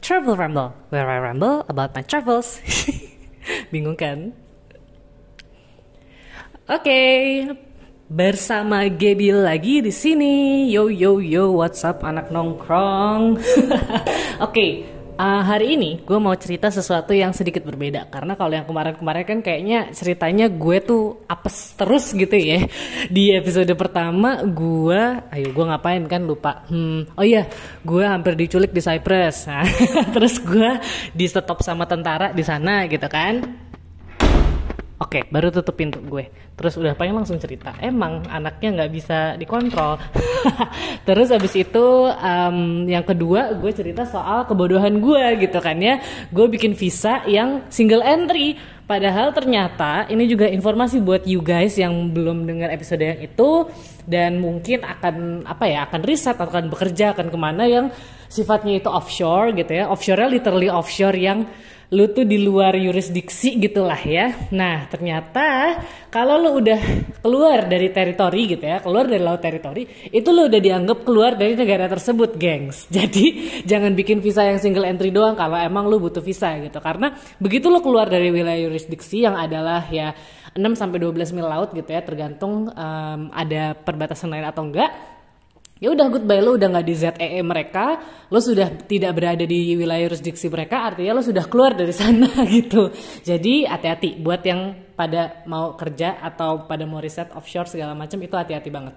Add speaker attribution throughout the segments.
Speaker 1: Travel Ramble, where I ramble about my travels. Bingung kan? Oke, bersama Gaby lagi di sini. Yo yo yo, what's up anak nongkrong? Oke, uh, hari ini gue mau cerita sesuatu yang sedikit berbeda. Karena kalau yang kemarin-kemarin kan kayaknya ceritanya gue tuh apes terus gitu ya. Di episode pertama gue ayo gue ngapain kan lupa. Hmm, oh iya gue hampir diculik di Cyprus. Nah, terus gue di stop sama tentara di sana gitu kan Oke, okay, baru tutup pintu gue. Terus udah pengen langsung cerita. Emang anaknya nggak bisa dikontrol. Terus abis itu um, yang kedua gue cerita soal kebodohan gue gitu kan ya. Gue bikin visa yang single entry. Padahal ternyata ini juga informasi buat you guys yang belum dengar episode yang itu dan mungkin akan apa ya akan riset atau akan bekerja akan ke mana yang sifatnya itu offshore gitu ya. Offshore literally offshore yang lu tuh di luar yurisdiksi gitulah ya. Nah ternyata kalau lu udah keluar dari teritori gitu ya, keluar dari laut teritori, itu lu udah dianggap keluar dari negara tersebut, gengs. Jadi jangan bikin visa yang single entry doang kalau emang lu butuh visa gitu. Karena begitu lu keluar dari wilayah yurisdiksi yang adalah ya 6 sampai 12 mil laut gitu ya, tergantung um, ada perbatasan lain atau enggak ya udah goodbye. Lo udah nggak di ZEE mereka lo sudah tidak berada di wilayah jurisdiksi mereka artinya lo sudah keluar dari sana gitu. Jadi hati-hati. Buat yang pada mau kerja atau pada mau riset offshore segala macam itu hati-hati banget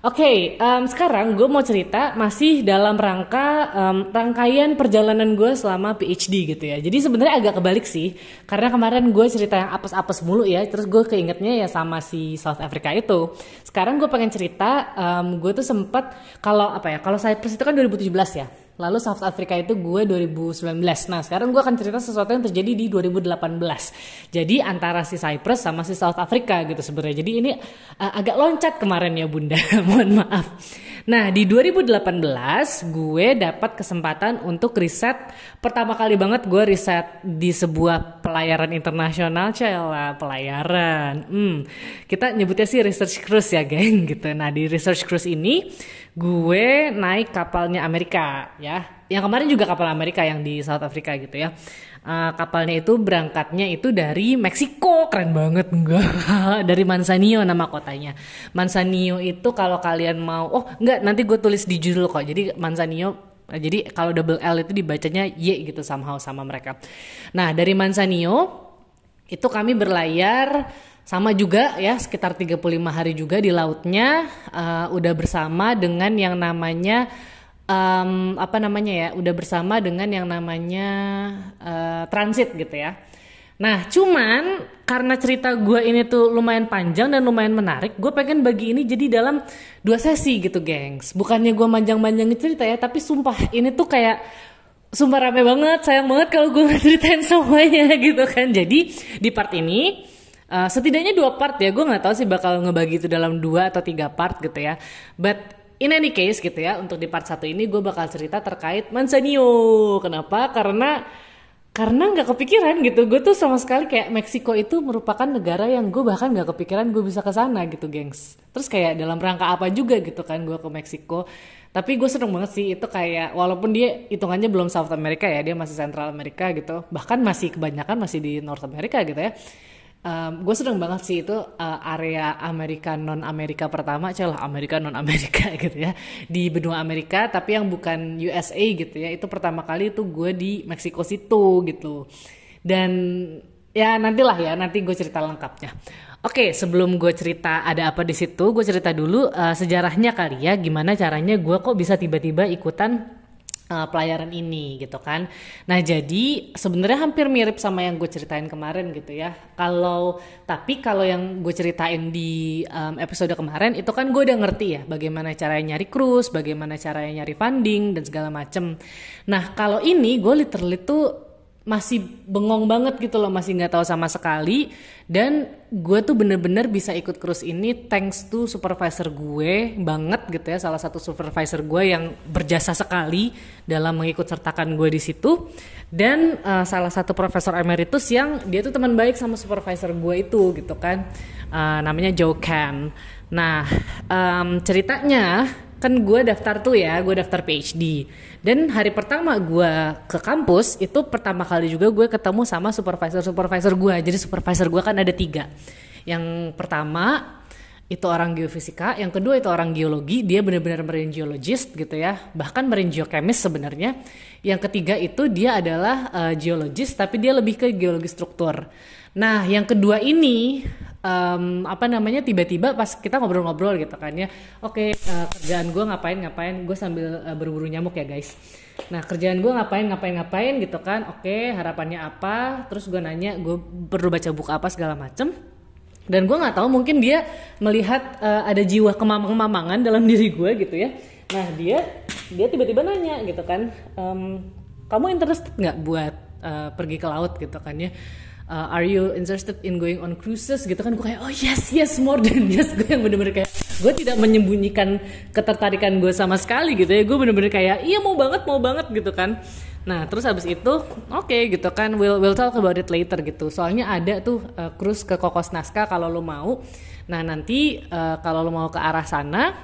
Speaker 1: Oke, okay, um, sekarang gue mau cerita masih dalam rangka um, rangkaian perjalanan gue selama PhD gitu ya. Jadi sebenarnya agak kebalik sih, karena kemarin gue cerita yang apes-apes mulu ya, terus gue keingetnya ya sama si South Africa itu. Sekarang gue pengen cerita, um, gue tuh sempet kalau apa ya, kalau Cyprus itu kan 2017 ya. Lalu South Africa itu gue 2019. Nah sekarang gue akan cerita sesuatu yang terjadi di 2018. Jadi antara si Cyprus sama si South Africa gitu sebenarnya. Jadi ini uh, agak loncat kemarin ya bunda. Mohon maaf. Nah di 2018 gue dapat kesempatan untuk riset. Pertama kali banget gue riset di sebuah pelayaran internasional. Cela pelayaran. Hmm, kita nyebutnya sih research cruise ya geng gitu. Nah di research cruise ini gue naik kapalnya Amerika ya. Yang kemarin juga kapal Amerika yang di South Africa gitu ya. Uh, kapalnya itu berangkatnya itu dari Meksiko. Keren banget enggak. Dari Manzanillo nama kotanya. Manzanillo itu kalau kalian mau oh enggak nanti gue tulis di judul kok. Jadi Manzanillo jadi kalau double L itu dibacanya Y gitu somehow sama mereka. Nah dari Manzanillo itu kami berlayar sama juga ya sekitar 35 hari juga di lautnya uh, udah bersama dengan yang namanya um, apa namanya ya udah bersama dengan yang namanya uh, transit gitu ya. Nah cuman karena cerita gue ini tuh lumayan panjang dan lumayan menarik gue pengen bagi ini jadi dalam dua sesi gitu gengs. Bukannya gue manjang-manjangin cerita ya tapi sumpah ini tuh kayak sumpah rame banget sayang banget kalau gue ceritain semuanya gitu kan. Jadi di part ini Uh, setidaknya dua part ya, gue nggak tahu sih bakal ngebagi itu dalam dua atau tiga part gitu ya. But in any case gitu ya, untuk di part satu ini gue bakal cerita terkait Manzanillo. Kenapa? Karena karena nggak kepikiran gitu. Gue tuh sama sekali kayak Meksiko itu merupakan negara yang gue bahkan nggak kepikiran gue bisa ke sana gitu gengs. Terus kayak dalam rangka apa juga gitu kan gue ke Meksiko. Tapi gue seneng banget sih itu kayak walaupun dia hitungannya belum South America ya dia masih Central America gitu. Bahkan masih kebanyakan masih di North America gitu ya Um, gue sedang banget sih itu uh, area Amerika non Amerika pertama, celah Amerika non Amerika gitu ya. Di benua Amerika, tapi yang bukan USA gitu ya. Itu pertama kali itu gue di Meksiko situ gitu. Dan ya nantilah ya nanti gue cerita lengkapnya. Oke, sebelum gue cerita ada apa di situ, gue cerita dulu uh, sejarahnya kali ya, gimana caranya gue kok bisa tiba-tiba ikutan uh, pelayaran ini gitu kan. Nah jadi sebenarnya hampir mirip sama yang gue ceritain kemarin gitu ya. Kalau tapi kalau yang gue ceritain di um, episode kemarin itu kan gue udah ngerti ya bagaimana caranya nyari cruise, bagaimana caranya nyari funding dan segala macem. Nah kalau ini gue literally tuh masih bengong banget gitu loh masih nggak tahu sama sekali. Dan gue tuh bener-bener bisa ikut cruise ini thanks to supervisor gue banget gitu ya salah satu supervisor gue yang berjasa sekali dalam mengikut sertakan gue di situ. Dan uh, salah satu profesor emeritus yang dia tuh teman baik sama supervisor gue itu gitu kan uh, namanya Joe Can nah um, ceritanya kan gue daftar tuh ya gue daftar PhD dan hari pertama gue ke kampus itu pertama kali juga gue ketemu sama supervisor supervisor gue jadi supervisor gue kan ada tiga. Yang pertama itu orang geofisika, yang kedua itu orang geologi, dia benar-benar marine geologist gitu ya, bahkan marine geochemist sebenarnya. Yang ketiga itu dia adalah uh, geologist, tapi dia lebih ke geologi struktur. Nah, yang kedua ini um, apa namanya tiba-tiba pas kita ngobrol-ngobrol gitu kan ya, oke okay, uh, eh, kerjaan gue ngapain ngapain, gue sambil uh, berburu nyamuk ya guys. Nah kerjaan gue ngapain ngapain ngapain gitu kan, oke okay, harapannya apa, terus gue nanya gue perlu baca buku apa segala macem? Dan gue nggak tahu mungkin dia melihat uh, ada jiwa kemamang-mamangan dalam diri gue gitu ya. Nah dia dia tiba-tiba nanya gitu kan um, kamu interested nggak buat uh, pergi ke laut? Gitu kan ya uh, are you interested in going on cruises gitu kan gue kayak oh yes yes more than yes gue yang bener-bener kayak gue tidak menyembunyikan ketertarikan gue sama sekali gitu ya gue bener-bener kayak iya mau banget mau banget gitu kan Nah, terus habis itu oke okay, gitu kan we'll we'll talk about it later gitu. Soalnya ada tuh uh, cruise ke Kokos Naska kalau lo mau. Nah, nanti uh, kalau lo mau ke arah sana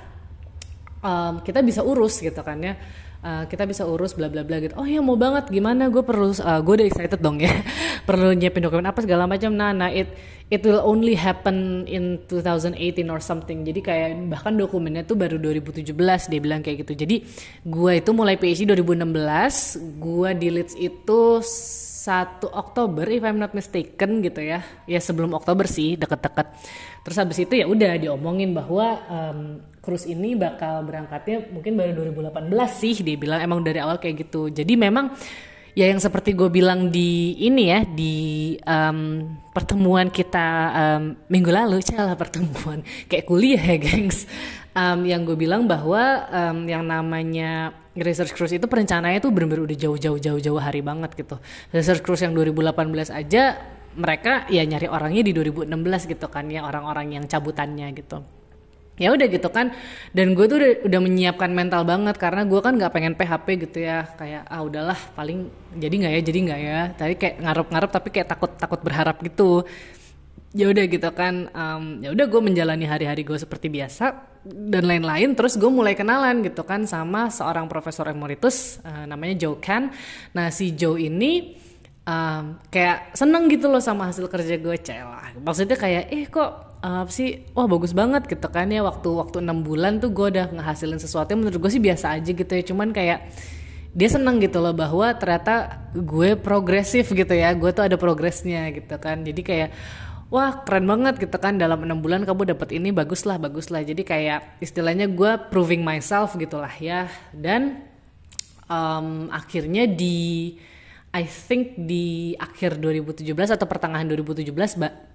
Speaker 1: um, kita bisa urus gitu kan ya. Uh, kita bisa urus bla bla bla gitu. Oh ya mau banget gimana gue perlu uh, gue udah excited dong ya. perlu nyiapin dokumen apa segala macam. Nah, nah it it will only happen in 2018 or something. Jadi kayak bahkan dokumennya tuh baru 2017 dia bilang kayak gitu. Jadi gue itu mulai PhD 2016, gue di Leeds itu 1 Oktober if I'm not mistaken gitu ya. Ya sebelum Oktober sih deket-deket. Terus habis itu ya udah diomongin bahwa um, cruise ini bakal berangkatnya mungkin baru 2018 sih dia bilang emang dari awal kayak gitu. Jadi memang ya yang seperti gue bilang di ini ya di um, pertemuan kita um, minggu lalu celah pertemuan kayak kuliah ya gengs. Um, yang gue bilang bahwa um, yang namanya research cruise itu perencanaannya tuh bener-bener udah jauh-jauh jauh-jauh hari banget gitu. Research cruise yang 2018 aja mereka ya nyari orangnya di 2016 gitu kan ya orang-orang yang cabutannya gitu ya udah gitu kan. Dan gue tuh udah, udah menyiapkan mental banget karena gue kan nggak pengen PHP gitu ya. Kayak ah udahlah paling jadi nggak ya jadi nggak ya. Tadi kayak ngarep-ngarep tapi kayak takut takut berharap gitu. Ya udah gitu kan um, ya udah gue menjalani hari-hari gue seperti biasa dan lain-lain. Terus gue mulai kenalan gitu kan sama seorang profesor emeritus uh, namanya Joe Kan nah si Joe ini um, kayak seneng gitu loh sama hasil kerja gue celah maksudnya kayak eh kok apa sih? Wah bagus banget gitu kan ya. Waktu waktu enam bulan tuh gue udah ngehasilin sesuatu yang menurut gue sih biasa aja gitu ya. Cuman kayak dia seneng gitu loh bahwa ternyata gue progresif gitu ya. Gue tuh ada progresnya gitu kan. Jadi kayak wah keren banget gitu kan. Dalam enam bulan kamu dapat ini bagus lah bagus lah. Jadi kayak istilahnya gue proving myself gitulah ya. Dan um, akhirnya di I think di akhir 2017 atau pertengahan 2017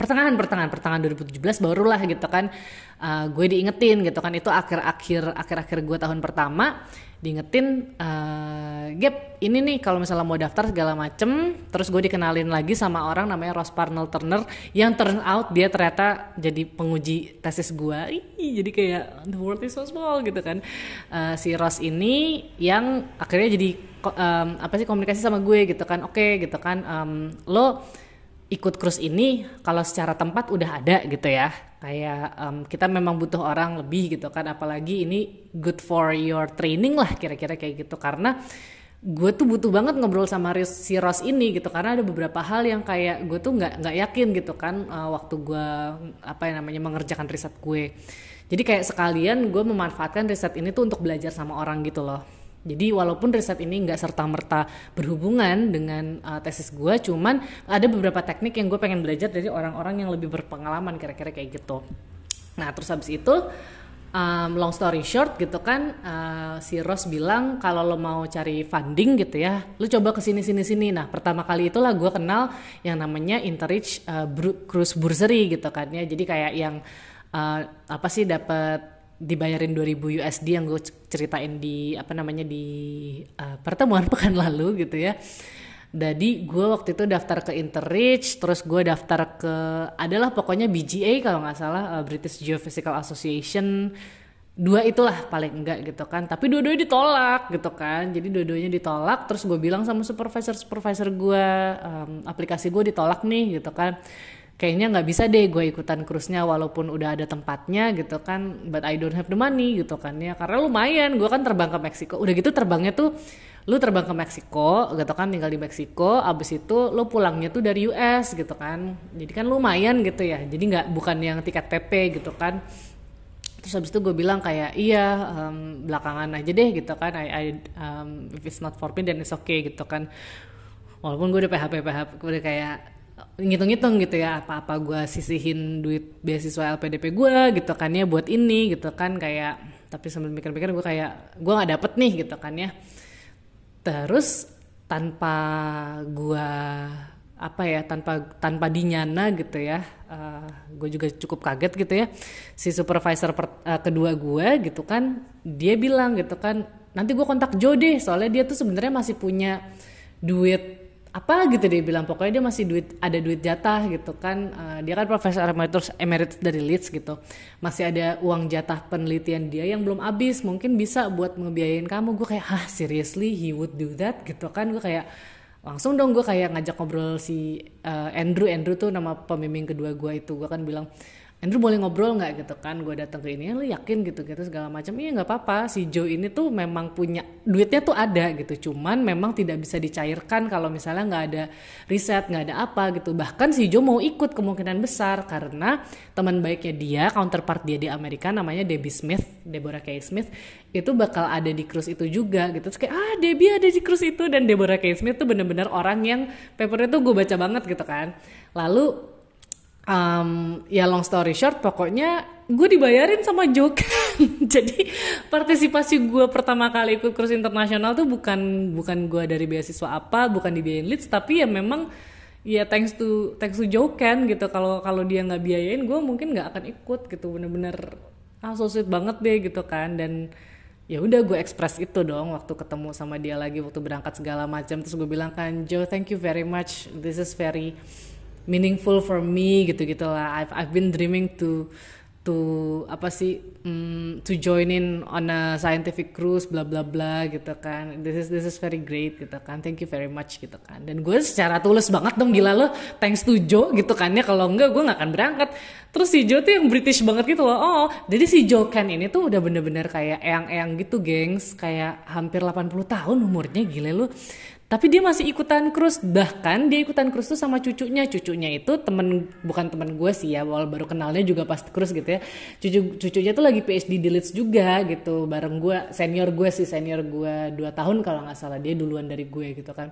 Speaker 1: pertengahan pertengahan pertengahan 2017 barulah gitu kan uh, gue diingetin gitu kan. Itu akhir-akhir akhir-akhir gue tahun pertama diingetin uh, Gap ini nih kalau misalnya mau daftar segala macem terus gue dikenalin lagi sama orang namanya Ross Parnell Turner yang turn out dia ternyata jadi penguji tesis gue. Jadi kayak the world is so small gitu kan. Uh, si Ross ini yang akhirnya jadi um, apa sih komunikasi sama gue gitu kan. Oke okay, gitu kan. Um, lo ikut cruise ini kalau secara tempat udah ada gitu ya. Kayak um, kita memang butuh orang lebih gitu kan. Apalagi ini good for your training lah kira-kira kayak gitu. Karena gue tuh butuh banget ngobrol sama si Ross ini gitu. Karena ada beberapa hal yang kayak gue tuh nggak nggak yakin gitu kan uh, waktu gue apa yang namanya mengerjakan riset gue. Jadi kayak sekalian gue memanfaatkan riset ini tuh untuk belajar sama orang gitu loh jadi walaupun riset ini nggak serta merta berhubungan dengan uh, tesis gue, cuman ada beberapa teknik yang gue pengen belajar dari orang-orang yang lebih berpengalaman kira-kira kayak gitu. Nah terus habis itu um, long story short gitu kan uh, si Ross bilang kalau lo mau cari funding gitu ya lo coba ke sini sini sini nah pertama kali itulah gue kenal yang namanya Interreach uh, Cruise Bursary gitu kan ya jadi kayak yang uh, apa sih dapat dibayarin 2000 USD yang gue ceritain di apa namanya di uh, pertemuan pekan lalu gitu ya. Jadi gue waktu itu daftar ke Interreach, terus gue daftar ke adalah pokoknya BGA kalau nggak salah uh, British Geophysical Association. Dua itulah paling enggak gitu kan. Tapi dua-duanya ditolak gitu kan. Jadi dua-duanya ditolak terus gue bilang sama supervisor supervisor gue um, aplikasi gue ditolak nih gitu kan kayaknya nggak bisa deh gue ikutan cruise-nya walaupun udah ada tempatnya gitu kan but I don't have the money gitu kan ya. Karena lumayan gue kan terbang ke Meksiko. Udah gitu terbangnya tuh lu terbang ke Meksiko gitu kan tinggal di Meksiko abis itu lu pulangnya tuh dari US gitu kan. Jadi kan lumayan gitu ya. Jadi nggak bukan yang tiket PP gitu kan. Terus habis itu gue bilang kayak iya um, belakangan aja deh gitu kan. I, I um, if it's not for me then it's okay gitu kan. Walaupun gue udah PHP PHP gue udah kayak ngitung-ngitung gitu ya apa-apa gue sisihin duit beasiswa LPDP gue gitu kan ya buat ini gitu kan kayak tapi sambil mikir-mikir gue kayak gue nggak dapet nih gitu kan ya. Terus tanpa gua apa ya tanpa tanpa dinyana gitu ya uh, gue juga cukup kaget gitu ya. Si supervisor per, uh, kedua gue gitu kan dia bilang gitu kan nanti gue kontak Joe deh soalnya dia tuh sebenarnya masih punya duit apa gitu dia bilang pokoknya dia masih duit ada duit jatah gitu kan. Uh, dia kan profesor emeritus emeritus dari Leeds gitu. Masih ada uang jatah penelitian dia yang belum habis. Mungkin bisa buat ngebiayain kamu. Gue kayak ah seriously? He would do that? Gitu kan. Gue kayak langsung dong gue kayak ngajak ngobrol si uh, Andrew. Andrew tuh nama pemimpin kedua gue itu. Gue kan bilang Andrew boleh ngobrol nggak gitu kan? Gue datang ke ini lu yakin gitu gitu segala macam. Iya nggak apa-apa. Si Joe ini tuh memang punya duitnya tuh ada gitu. Cuman memang tidak bisa dicairkan kalau misalnya nggak ada riset nggak ada apa gitu. Bahkan si Joe mau ikut kemungkinan besar karena teman baiknya dia counterpart dia di Amerika namanya Debbie Smith Deborah K. Smith itu bakal ada di cruise itu juga gitu. Terus kayak ah Debbie ada di cruise itu. Dan Deborah K. Smith tuh bener-bener orang yang papernya tuh gue baca banget gitu kan. Lalu um, ya long story short pokoknya gue dibayarin sama Jok jadi partisipasi gue pertama kali ikut cruise internasional tuh bukan bukan gue dari beasiswa apa bukan dibiayain Leeds tapi ya memang ya thanks to thanks to Jokan gitu. Kalau kalau dia nggak biayain gue mungkin nggak akan ikut gitu. Bener-bener ah so banget deh gitu kan. Dan ya udah gue express itu dong waktu ketemu sama dia lagi waktu berangkat segala macam. Terus gue bilang kan Joe thank you very much. This is very meaningful for me gitu gitu lah. I've I've been dreaming to to apa sih um, to join in on a scientific cruise bla bla bla gitu kan. This is this is very great gitu kan. Thank you very much gitu kan. Dan gue secara tulus banget dong gila lo. Thanks to Joe gitu kan ya. Kalau enggak gue nggak akan berangkat. Terus si Joe tuh yang British banget gitu loh. Oh jadi si Joe kan ini tuh udah bener-bener kayak eyang-eyang gitu gengs. Kayak hampir 80 tahun umurnya gila lo tapi dia masih ikutan cruise bahkan dia ikutan cruise tuh sama cucunya. Cucunya itu temen bukan temen gue sih ya awal baru kenalnya juga pas cruise gitu ya. Cucu cucunya tuh lagi PhD di Leeds juga gitu. Bareng gue senior gue sih senior gue dua tahun kalau nggak salah. Dia duluan dari gue gitu kan.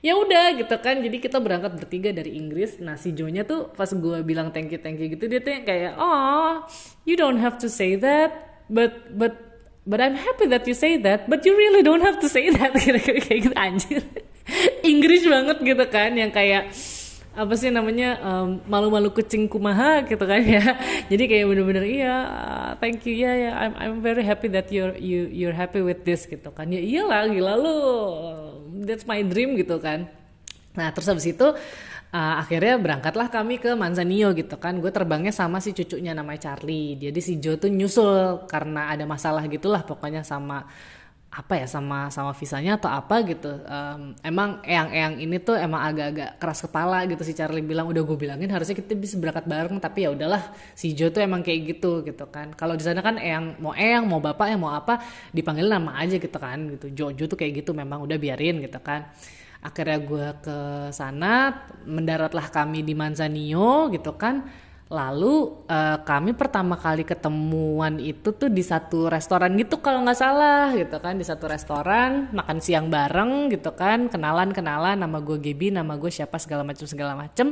Speaker 1: Ya udah gitu kan. Jadi kita berangkat bertiga dari Inggris. Nah si Jonya tuh pas gue bilang thank you thank you gitu dia tuh kayak oh you don't have to say that but but but I'm happy that you say that but you really don't have to say that. Kira-kira kayak gitu anjir. Inggris banget gitu kan yang kayak apa sih namanya um, malu-malu kucing kumaha gitu kan ya. Jadi kayak bener-bener iya thank you ya yeah, yeah, I'm I'm very happy that you're you you're happy with this gitu kan. Ya iyalah gila lu that's my dream gitu kan. Nah terus habis itu uh, akhirnya berangkatlah kami ke Manzanillo gitu kan. Gue terbangnya sama si cucunya namanya Charlie. Jadi si Joe tuh nyusul karena ada masalah gitulah pokoknya sama apa ya sama sama visanya atau apa gitu. Um, emang eyang-eyang ini tuh emang agak-agak keras kepala gitu si Charlie bilang. Udah gue bilangin harusnya kita bisa berangkat bareng tapi ya udahlah si Joe tuh emang kayak gitu gitu kan. Kalau di sana kan eyang mau eyang mau bapak yang mau apa dipanggil nama aja gitu kan gitu. Jojo tuh kayak gitu memang udah biarin gitu kan akhirnya gue ke sana mendaratlah kami di Manzanillo gitu kan. Lalu uh, kami pertama kali ketemuan itu tuh di satu restoran gitu kalau nggak salah gitu kan di satu restoran makan siang bareng gitu kan. Kenalan kenalan nama gue Gaby nama gue siapa segala macam segala macam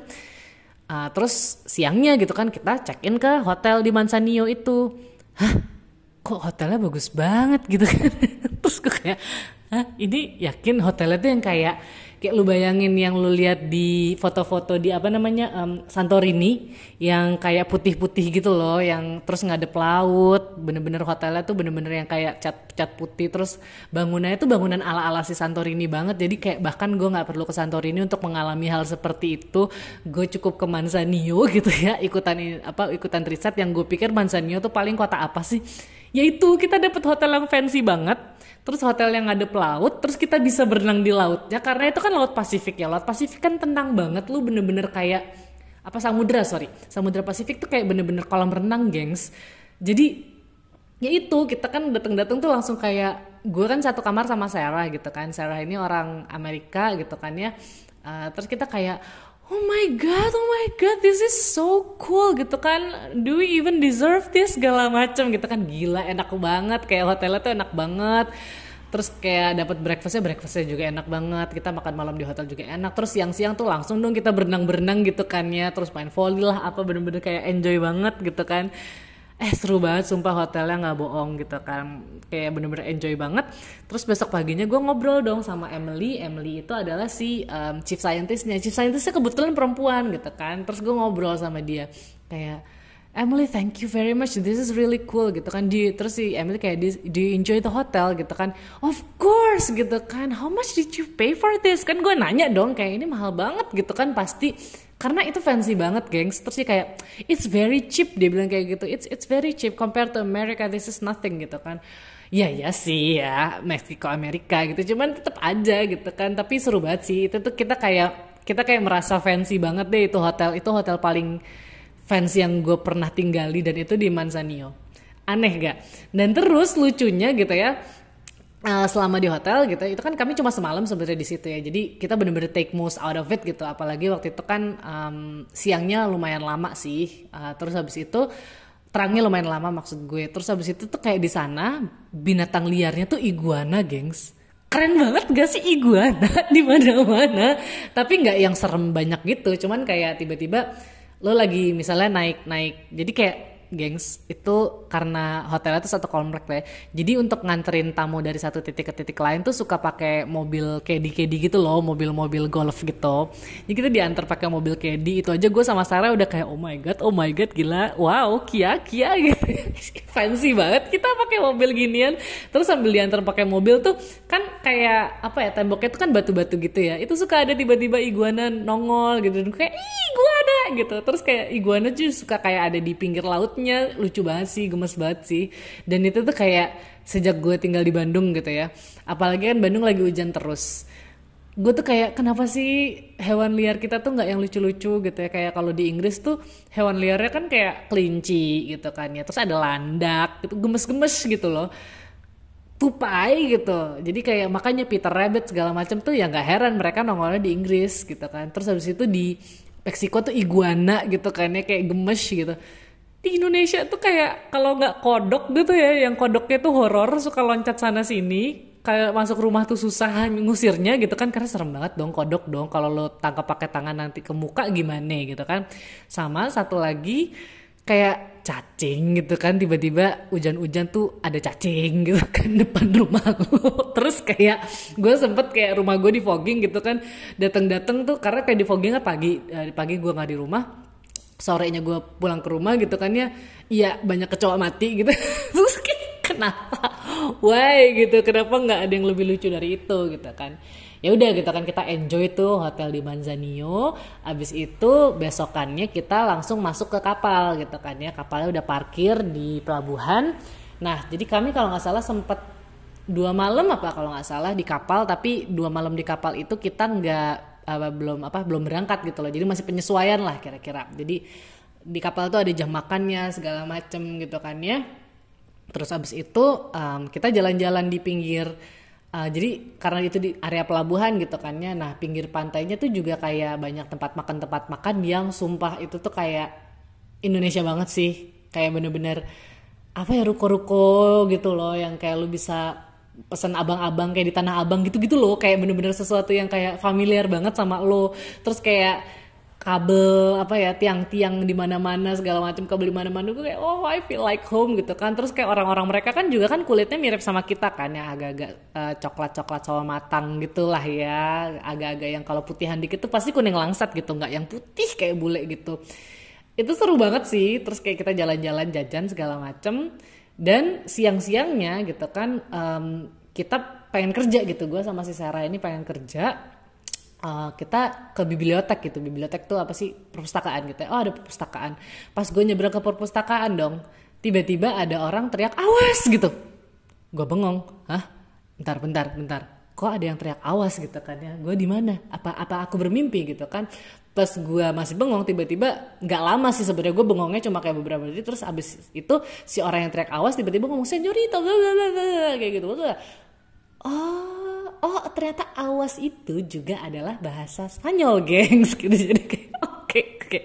Speaker 1: uh, terus siangnya gitu kan kita check in ke hotel di Manzanillo itu. Hah kok hotelnya bagus banget gitu kan? Terus gue kayak Hah, ini yakin hotelnya tuh yang kayak kayak lu bayangin yang lu lihat di foto-foto di apa namanya um, Santorini yang kayak putih-putih gitu loh yang terus ngadep laut bener-bener hotelnya tuh bener-bener yang kayak cat cat putih terus bangunannya tuh bangunan ala-ala si Santorini banget. Jadi kayak bahkan gue nggak perlu ke Santorini untuk mengalami hal seperti itu. Gue cukup ke Manzanillo gitu ya ikutan apa ikutan riset yang gue pikir Manzanillo tuh paling kota apa sih yaitu kita dapet hotel yang fancy banget terus hotel yang ngadep laut terus kita bisa berenang di lautnya karena itu kan laut Pasifik ya. Laut Pasifik kan tenang banget lu bener-bener kayak apa samudra sorry. Samudra Pasifik tuh kayak bener-bener kolam renang gengs. Jadi ya itu kita kan datang-datang tuh langsung kayak gue kan satu kamar sama Sarah gitu kan. Sarah ini orang Amerika gitu kan ya. Uh, terus kita kayak oh my god oh my god this is so cool gitu kan. Do we even deserve this? Segala macam gitu kan. Gila enak banget. Kayak hotelnya tuh enak banget. Terus kayak dapat breakfastnya breakfastnya juga enak banget. Kita makan malam di hotel juga enak. Terus siang-siang tuh langsung dong kita berenang-berenang gitu kan ya. Terus main volley lah apa bener-bener kayak enjoy banget gitu kan eh seru banget sumpah hotelnya nggak bohong gitu kan. Kayak bener-bener enjoy banget. Terus besok paginya gue ngobrol dong sama Emily. Emily itu adalah si um, chief scientistnya. Chief scientistnya kebetulan perempuan gitu kan. Terus gue ngobrol sama dia. Kayak Emily thank you very much. This is really cool gitu kan. Di terus si Emily kayak do you enjoy the hotel gitu kan. Of course gitu kan. How much did you pay for this? Kan gue nanya dong kayak ini mahal banget gitu kan. Pasti karena itu fancy banget gengs. Terus sih kayak it's very cheap dia bilang kayak gitu. It's it's very cheap compared to America. This is nothing gitu kan. Ya ya sih ya. Meksiko Amerika gitu. Cuman tetap aja gitu kan. Tapi seru banget sih. Itu tuh kita kayak kita kayak merasa fancy banget deh. Itu hotel itu hotel paling fans yang gue pernah tinggali dan itu di Manzanillo. Aneh gak dan terus lucunya gitu ya uh, selama di hotel gitu itu kan kami cuma semalam sebenarnya di situ ya. Jadi kita bener-bener take most out of it gitu. Apalagi waktu itu kan um, siangnya lumayan lama sih. Uh, terus habis itu terangnya lumayan lama maksud gue. Terus habis itu tuh kayak di sana binatang liarnya tuh iguana gengs. Keren banget gak sih iguana? Di mana-mana. Tapi nggak yang serem banyak gitu. Cuman kayak tiba-tiba lo lagi misalnya naik naik jadi kayak gengs itu karena hotelnya itu satu komplek ya jadi untuk nganterin tamu dari satu titik ke titik lain tuh suka pakai mobil kedi kedi gitu loh mobil-mobil golf gitu. Jadi kita diantar pakai mobil kedi itu aja gue sama Sarah udah kayak oh my god oh my god gila. Wow kia kia gitu. Fancy banget. Kita pakai mobil ginian. Terus sambil diantar pakai mobil tuh kan kayak apa ya temboknya tuh kan batu-batu gitu ya. Itu suka ada tiba-tiba iguana nongol gitu. Kayak iguana gitu. Terus kayak iguana juga suka kayak ada di pinggir lautnya lucu banget sih gemes banget sih. Dan itu tuh kayak sejak gue tinggal di Bandung gitu ya. Apalagi kan Bandung lagi hujan terus. Gue tuh kayak kenapa sih hewan liar kita tuh nggak yang lucu-lucu gitu ya? Kayak kalau di Inggris tuh hewan liarnya kan kayak kelinci gitu kan ya. Terus ada landak gitu gemes-gemes gitu loh. Tupai gitu. Jadi kayak makanya Peter Rabbit segala macam tuh ya nggak heran mereka nongolnya di Inggris gitu kan. Terus habis itu di Meksiko tuh iguana gitu kan ya kayak gemes gitu di Indonesia tuh kayak kalau nggak kodok gitu ya yang kodoknya tuh horor suka loncat sana sini kayak masuk rumah tuh susah ngusirnya gitu kan karena serem banget dong kodok dong. Kalau lo tangkap pakai tangan nanti ke muka gimana gitu kan. Sama satu lagi kayak cacing gitu kan tiba-tiba hujan-hujan tuh ada cacing gitu kan depan rumah lo. Terus kayak gue sempet kayak rumah gue di fogging gitu kan datang-datang tuh karena kayak di fogging kan pagi eh, pagi gue nggak di rumah sorenya gue pulang ke rumah gitu kan ya iya banyak kecoa mati gitu. Terus kenapa? Why gitu? Kenapa nggak ada yang lebih lucu dari itu gitu kan? Ya udah gitu kan kita enjoy tuh hotel di Manzanillo. Abis itu besokannya kita langsung masuk ke kapal gitu kan ya. Kapalnya udah parkir di pelabuhan. Nah jadi kami kalau nggak salah sempet dua malam apa kalau nggak salah di kapal tapi dua malam di kapal itu kita nggak apa belum apa belum berangkat gitu loh jadi masih penyesuaian lah kira-kira jadi di kapal tuh ada jam makannya segala macem gitu kan ya Terus abis itu um, kita jalan-jalan di pinggir uh, jadi karena itu di area pelabuhan gitu kan ya. Nah, pinggir pantainya tuh juga kayak banyak tempat makan tempat makan yang sumpah itu tuh kayak Indonesia banget sih. Kayak bener-bener apa ya ruko-ruko gitu loh yang kayak lu bisa pesan abang-abang kayak di tanah abang gitu-gitu loh. Kayak bener-bener sesuatu yang kayak familiar banget sama lo. Terus kayak kabel apa ya tiang-tiang di mana-mana segala macam kabel di mana-mana. Gue kayak oh I feel like home gitu kan. Terus kayak orang-orang mereka kan juga kan kulitnya mirip sama kita kan ya. Agak-agak uh, coklat-coklat sama matang gitulah ya. Agak-agak yang kalau putihan dikit tuh pasti kuning langsat gitu. Nggak yang putih kayak bule gitu. Itu seru banget sih. Terus kayak kita jalan-jalan jajan segala macem dan siang-siangnya gitu kan um, kita pengen kerja gitu. Gue sama si Sarah ini pengen kerja uh, kita ke bibliotek gitu. Bibliotek tuh apa sih? Perpustakaan gitu ya. oh ada perpustakaan. Pas gue nyebrang ke perpustakaan dong tiba-tiba ada orang teriak awas! gitu. Gue bengong hah? Bentar bentar bentar. Kok ada yang teriak awas? gitu kan ya. Gue di mana? Apa apa aku bermimpi gitu kan pas gue masih bengong tiba-tiba nggak lama sih sebenarnya gue bengongnya cuma kayak beberapa detik terus abis itu si orang yang teriak awas tiba-tiba ngomong senyorita kayak gitu. Gue oh oh ternyata awas itu juga adalah bahasa Spanyol gengs. Gitu jadi kayak oke okay, oke. Okay.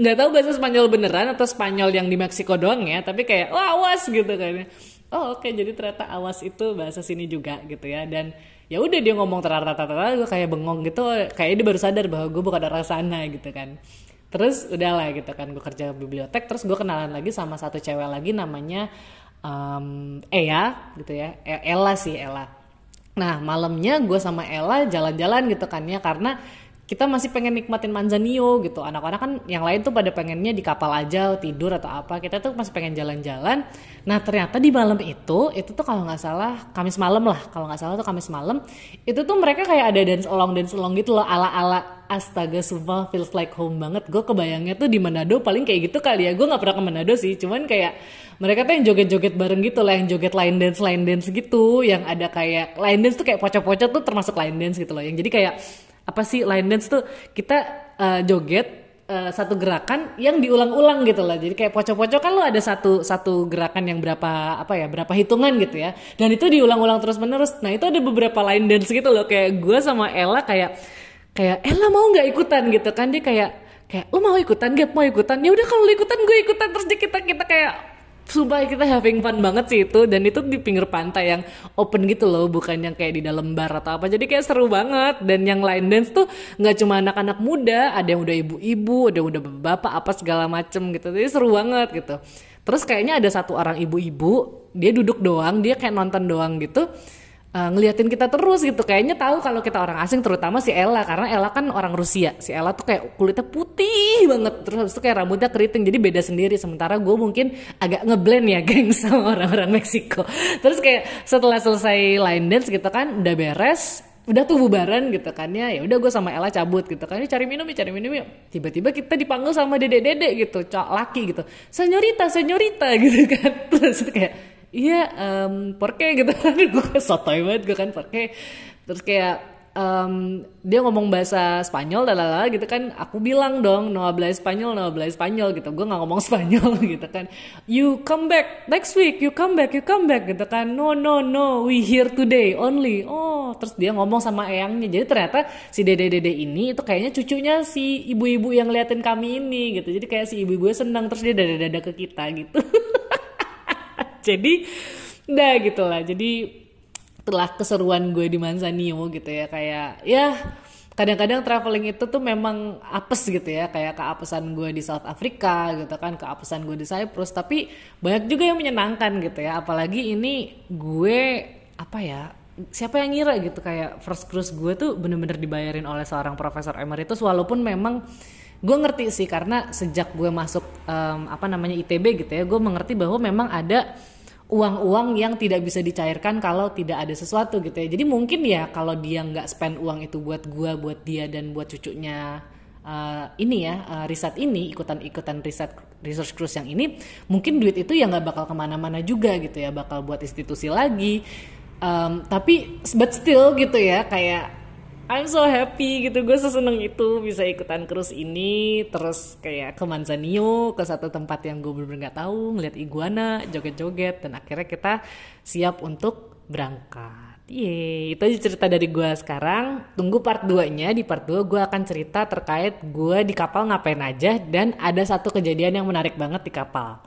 Speaker 1: nggak tahu bahasa Spanyol beneran atau Spanyol yang di Meksiko doang ya tapi kayak oh awas gitu kan oh oke okay, jadi ternyata awas itu bahasa sini juga gitu ya dan ya udah dia ngomong terata gue kayak bengong gitu kayak dia baru sadar bahwa gue bukan orang sana gitu kan. Terus udahlah gitu kan gue kerja bibliotek terus gue kenalan lagi sama satu cewek lagi namanya um, Ea gitu ya. E Ella sih Ella. Nah malamnya gue sama Ella jalan-jalan gitu kan ya karena kita masih pengen nikmatin Manzanio gitu. Anak-anak kan yang lain tuh pada pengennya di kapal aja tidur atau apa. Kita tuh masih pengen jalan-jalan. Nah ternyata di malam itu, itu tuh kalau nggak salah Kamis malam lah. Kalau nggak salah tuh Kamis malam. Itu tuh mereka kayak ada dance along dance along gitu loh. Ala-ala astaga sumpah feels like home banget. Gue kebayangnya tuh di Manado paling kayak gitu kali ya. Gue nggak pernah ke Manado sih. Cuman kayak mereka tuh yang joget-joget bareng gitu lah yang joget line dance line dance gitu yang ada kayak line dance tuh kayak pocok-pocok tuh termasuk line dance gitu loh yang jadi kayak apa sih line dance tuh kita uh, joget Uh, satu gerakan yang diulang-ulang gitu lah. Jadi kayak pocok-pocok kan lo ada satu satu gerakan yang berapa apa ya berapa hitungan gitu ya. Dan itu diulang-ulang terus menerus. Nah itu ada beberapa line dance gitu loh. Kayak gue sama Ella kayak kayak Ella mau nggak ikutan gitu kan dia kayak kayak lo mau ikutan gak mau ikutan ya udah kalau ikutan gue ikutan terus kita kita kayak Sumpah kita having fun banget sih itu. Dan itu di pinggir pantai yang open gitu loh bukan yang kayak di dalam bar atau apa. Jadi kayak seru banget. Dan yang line dance tuh nggak cuma anak-anak muda ada yang udah ibu-ibu ada yang udah bapak apa segala macem gitu. Jadi seru banget gitu. Terus kayaknya ada satu orang ibu-ibu dia duduk doang dia kayak nonton doang gitu uh, ngeliatin kita terus gitu. Kayaknya tahu kalau kita orang asing terutama si Ella karena Ella kan orang Rusia. Si Ella tuh kayak kulitnya putih banget terus habis itu kayak rambutnya keriting jadi beda sendiri. Sementara gue mungkin agak ngeblend ya geng sama orang-orang Meksiko. Terus kayak setelah selesai line dance gitu kan udah beres udah tuh bubaran gitu kan ya. Ya udah gue sama Ella cabut gitu kan. Cari minum cari minum yuk. Tiba-tiba kita dipanggil sama dede-dede gitu cok laki gitu. Senyorita senyorita gitu kan. Terus kayak iya um, porke gitu. Kan gue sotoy banget gue kan porke terus kayak um, dia ngomong bahasa Spanyol lalala gitu kan. Aku bilang dong no habla Spanyol no habla Spanyol gitu. Gue nggak ngomong Spanyol gitu kan. You come back next week you come back you come back gitu kan. No no no we here today only. Oh terus dia ngomong sama eyangnya. Jadi ternyata si dede dede ini itu kayaknya cucunya si ibu-ibu yang liatin kami ini gitu. Jadi kayak si ibu-ibu senang terus dia dada dada ke kita gitu jadi udah gitu lah. Jadi telah keseruan gue di Manzanio gitu ya. Kayak ya kadang-kadang traveling itu tuh memang apes gitu ya. Kayak keapesan gue di South Africa gitu kan keapesan gue di Cyprus. Tapi banyak juga yang menyenangkan gitu ya. Apalagi ini gue apa ya siapa yang ngira gitu. Kayak first cruise gue tuh bener-bener dibayarin oleh seorang profesor emeritus. Walaupun memang gue ngerti sih karena sejak gue masuk um, apa namanya ITB gitu ya gue mengerti bahwa memang ada uang-uang yang tidak bisa dicairkan kalau tidak ada sesuatu gitu ya. Jadi mungkin ya kalau dia nggak spend uang itu buat gua, buat dia dan buat cucunya uh, ini ya uh, riset ini ikutan-ikutan riset research cruise yang ini mungkin duit itu ya nggak bakal ke mana-mana juga gitu ya bakal buat institusi lagi um, tapi but still gitu ya kayak I'm so happy gitu gue seseneng itu bisa ikutan cruise ini terus kayak ke Manzanio ke satu tempat yang gue bener-bener gak tahu ngeliat iguana joget-joget dan akhirnya kita siap untuk berangkat Yeay, itu aja cerita dari gue sekarang. Tunggu part 2-nya. Di part 2 gue akan cerita terkait gue di kapal ngapain aja dan ada satu kejadian yang menarik banget di kapal.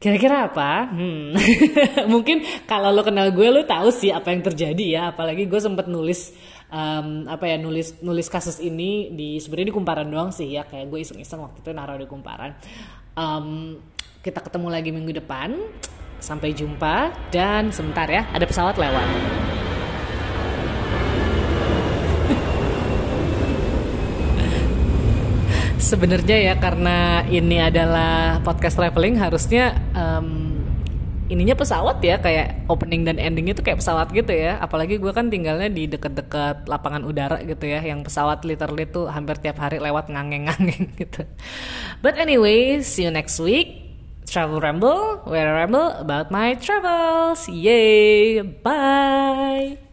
Speaker 1: Kira-kira apa? Hmm. Mungkin kalau lo kenal gue lo tahu sih apa yang terjadi ya. Apalagi gue sempet nulis um, apa ya nulis nulis kasus ini di sebenarnya di kumparan doang sih ya kayak gue iseng-iseng waktu itu naruh di kumparan um, kita ketemu lagi minggu depan sampai jumpa dan sebentar ya ada pesawat lewat sebenarnya ya karena ini adalah podcast traveling harusnya um, ininya pesawat ya kayak opening dan endingnya tuh kayak pesawat gitu ya. Apalagi gue kan tinggalnya di deket-deket lapangan udara gitu ya yang pesawat literally tuh hampir tiap hari lewat ngangeng-ngangeng gitu. But anyway see you next week. Travel ramble where I ramble about my travels. Yay bye